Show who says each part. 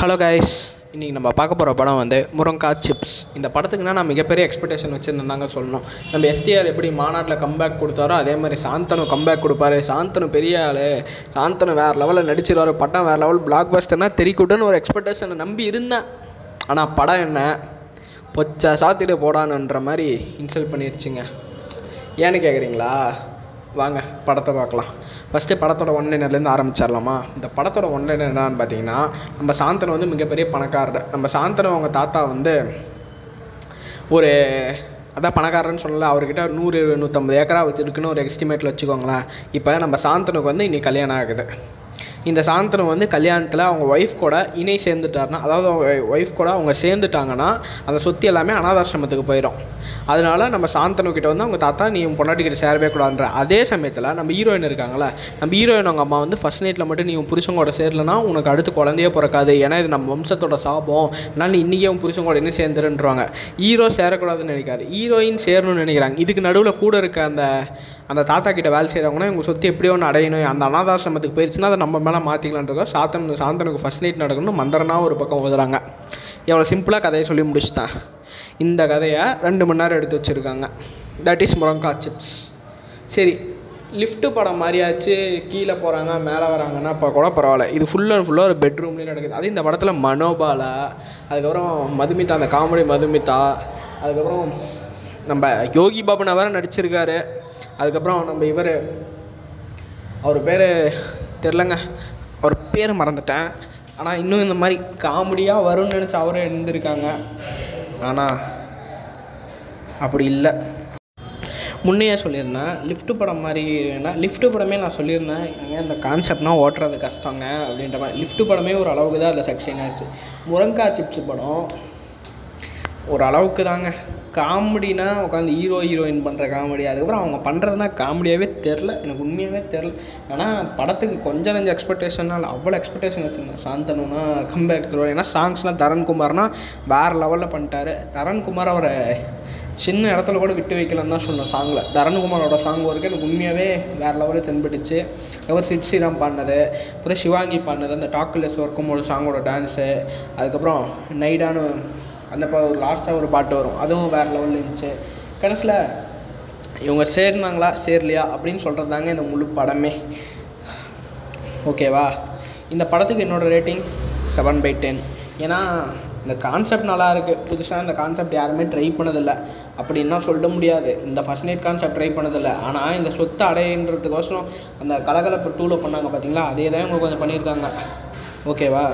Speaker 1: Hello guys இன்றைக்கி நம்ம பார்க்க போகிற படம் வந்து முருங்கா சிப்ஸ் இந்த படத்துக்குனா நான் மிகப்பெரிய எக்ஸ்பெக்டேஷன் வச்சுருந்தாங்க சொல்லணும். நம்ம எஸ்டிஆர் எப்படி மாநாட்டில் கம்பேக் கொடுத்தாரோ அதே மாதிரி சாந்தனு கம்பேக் கொடுப்பாரு. சாந்தனு பெரிய ஆள். சாந்தனு வேறு லெவலில் நடிச்சிருவார். படம் வேறு லெவல் பிளாக் பஸ்டர்னா தெரிக்கூட்டுன்னு ஒரு எக்ஸ்பெக்டேஷனை நம்பி இருந்தேன். ஆனால் படம் என்ன? பொச்சா சாத்திட்டு போடானுன்ற மாதிரி இன்சல்ட் பண்ணிடுச்சுங்க ஏன்னு கேட்குறீங்களா வாங்க படத்தை பார்க்கலாம். ஃபஸ்ட்டு படத்தோட ஒன்லைனர்லேருந்து ஆரம்பிச்சிடலாமா? இந்த படத்தோட ஒன்லைனர் என்னன்னு பார்த்தீங்கன்னா நம்ம சாந்தனு வந்து மிகப்பெரிய பணக்காரர். நம்ம சாந்தனு அவங்க தாத்தா வந்து ஒரு அதான் பணக்காரன்னு சொல்லலை அவர்கிட்ட நூறு நூற்றம்பது ஏக்கரா வச்சுருக்குன்னு ஒரு எஸ்டிமேட்டில் வச்சுக்கோங்களேன். இப்போ நம்ம சாந்தனுக்கு வந்து இன்றைக்கி கல்யாணம் ஆகுது. இந்த சாந்தனு வந்து கல்யாணத்தில் அவங்க ஒய்ஃப் கூட இணை சேர்ந்துட்டாருன்னா அதாவது அவங்க ஒய்ஃப் கூட அவங்க சேர்ந்துட்டாங்கன்னா அந்த சொத்து எல்லாமே அனாதாசிரமத்துக்கு போயிடும். அதனால நம்ம சாந்தனு கிட்ட வந்து அவங்க தாத்தா நீ உன் பொண்டாட்டிக்கிட்ட சேரவே கூடாதுன்ற. அதே சமயத்தில் நம்ம ஹீரோயின் இருக்காங்களே நம்ம ஹீரோயின் அவங்க அம்மா வந்து ஃபர்ஸ்ட் நைட்டில் மட்டும் நீ உன் புருஷன் சேரலனா உனக்கு அடுத்து குழந்தையே பிறக்காது. ஏன்னா இது நம்ம வம்சத்தோட சாபம். அதனால நீ இன்றைக்கே உன் புருஷங்கூட என்ன சேர்ந்துருன்றாங்க ஹீரோ சேரக்கூடாதுன்னு நினைக்காரு ஹீரோயின் சேரணும்னு நினைக்கிறாங்க. இதுக்கு நடுவில் கூட இருக்க அந்த அந்த தாத்தா கிட்ட வேலை செய்கிறவங்கன்னா இவங்க சொத்து எப்படியோ ஒன்று அடையணும்? அந்த அனாதாசிரமத்துக்கு போயிடுச்சுன்னா அதை நம்ம மேலே மாற்றிக்கலான்றதோ சாத்தன் சாந்தனுக்கு ஃபர்ஸ்ட் நைட் நடக்கணும்னு மந்திரனாக ஒரு பக்கம் ஓதுறாங்க எவ்வளோ சிம்பிளாக கதையை சொல்லி முடிச்சுட்டேன். இந்த கதையை ரெண்டு மணி நேரம் எடுத்து வச்சுருக்காங்க. தட் இஸ் முரங்கா சிப்ஸ் சரி லிஃப்ட்டு படம் மாதிரியாச்சு கீழே போகிறாங்க மேலே வராங்கன்னா அப்போ கூட பரவாயில்ல. இது ஃபுல் அண்ட் ஃபுல்லாக ஒரு பெட்ரூம்லேயே நடக்குது. அது இந்த படத்தில் மனோபாலா அதுக்கப்புறம் மதுமிதா அந்த காமெடி மதுமிதா அதுக்கப்புறம் நம்ம யோகி பாபுனா வேற நடிச்சிருக்காரு. அதுக்கப்புறம் நம்ம இவர் அவர் பேர் தெரிலங்க அவர் பேர் மறந்துட்டேன். ஆனால் இன்னும் இந்த மாதிரி காமெடியாக வரும்னு நினச்சி அவரே இருந்திருக்காங்க ஆனால் அப்படி இல்லை. முன்னையே சொல்லியிருந்தேன் லிஃப்ட் படம் மாதிரினா லிஃப்ட் படமே நான் சொல்லியிருந்தேன் ஏங்க இந்த கான்செப்ட்னா ஓட்டுறது கஷ்டங்க அப்படின்ற மாதிரி. லிஃப்ட் படமே ஒரு அளவுக்கு தான் அதில் செக்ஷன் ஆச்சு முருங்கா சிப்ஸ் படம் ஒரு அளவுக்கு தாங்க. காமெடினா உட்காந்து ஹீரோ ஹீரோயின் பண்ணுற காமெடி. அதுக்கப்புறம் அவங்க பண்ணுறதுனா காமெடியாகவே தெரில எனக்கு உண்மையாகவே தெரில ஏன்னா படத்துக்கு கொஞ்சம் நஞ்சு எக்ஸ்பெக்டேஷனால் அவ்வளோ எக்ஸ்பெக்டேஷன் வச்சுருந்தேன். சாந்தனுனா கம்பேக் தருவார். ஏன்னா சாங்ஸ்னால் தரண்குமார்னா வேறு லெவலில் பண்ணிட்டாரு. தரண்குமார் அவரை சின்ன இடத்துல கூட விட்டு வைக்கலன்னு தான் சொன்னேன் சாங்கில் தரண்குமாரோட சாங் வரைக்கும் எனக்கு உண்மையாகவே வேறு லெவலில் தென்பட்டுச்சு. அதுக்கப்புறம் சிட் ஸ்ரீராம் பாடினது. அப்புறம் சிவாங்கி பாடினது. அந்த டாக்குலெஸ் ஒர்க்கும் ஒரு சாங்கோட டான்ஸு அதுக்கப்புறம் நைடானு அந்த இப்போ ஒரு லாஸ்ட்டாக ஒரு பாட்டு வரும். அதுவும் வேறு லெவலில் இருந்துச்சு. கடைசியில் இவங்க சேர்ந்தாங்களா? சேரலையா? அப்படின்னு சொல்கிறது தாங்க இந்த முழு படமே. ஓகேவா? இந்த படத்துக்கு என்னோடய ரேட்டிங் செவன் பை டென் ஏன்னா இந்த கான்செப்ட் நல்லா இருக்குது புதுசாக இந்த கான்செப்ட் யாருமே ட்ரை பண்ணதில்லை. அப்படின்னா சொல்ல முடியாது. இந்த ஃபர்ஸ்ட் நைட் கான்செப்ட் ட்ரை பண்ணதில்லை. ஆனால் இந்த சொத்து அடையன்றதுக்கோசரம் அந்த கலகலப்பு டூவில் பண்ணாங்க பார்த்தீங்களா அதே தான் இவங்க கொஞ்சம் பண்ணியிருக்காங்க. ஓகேவா?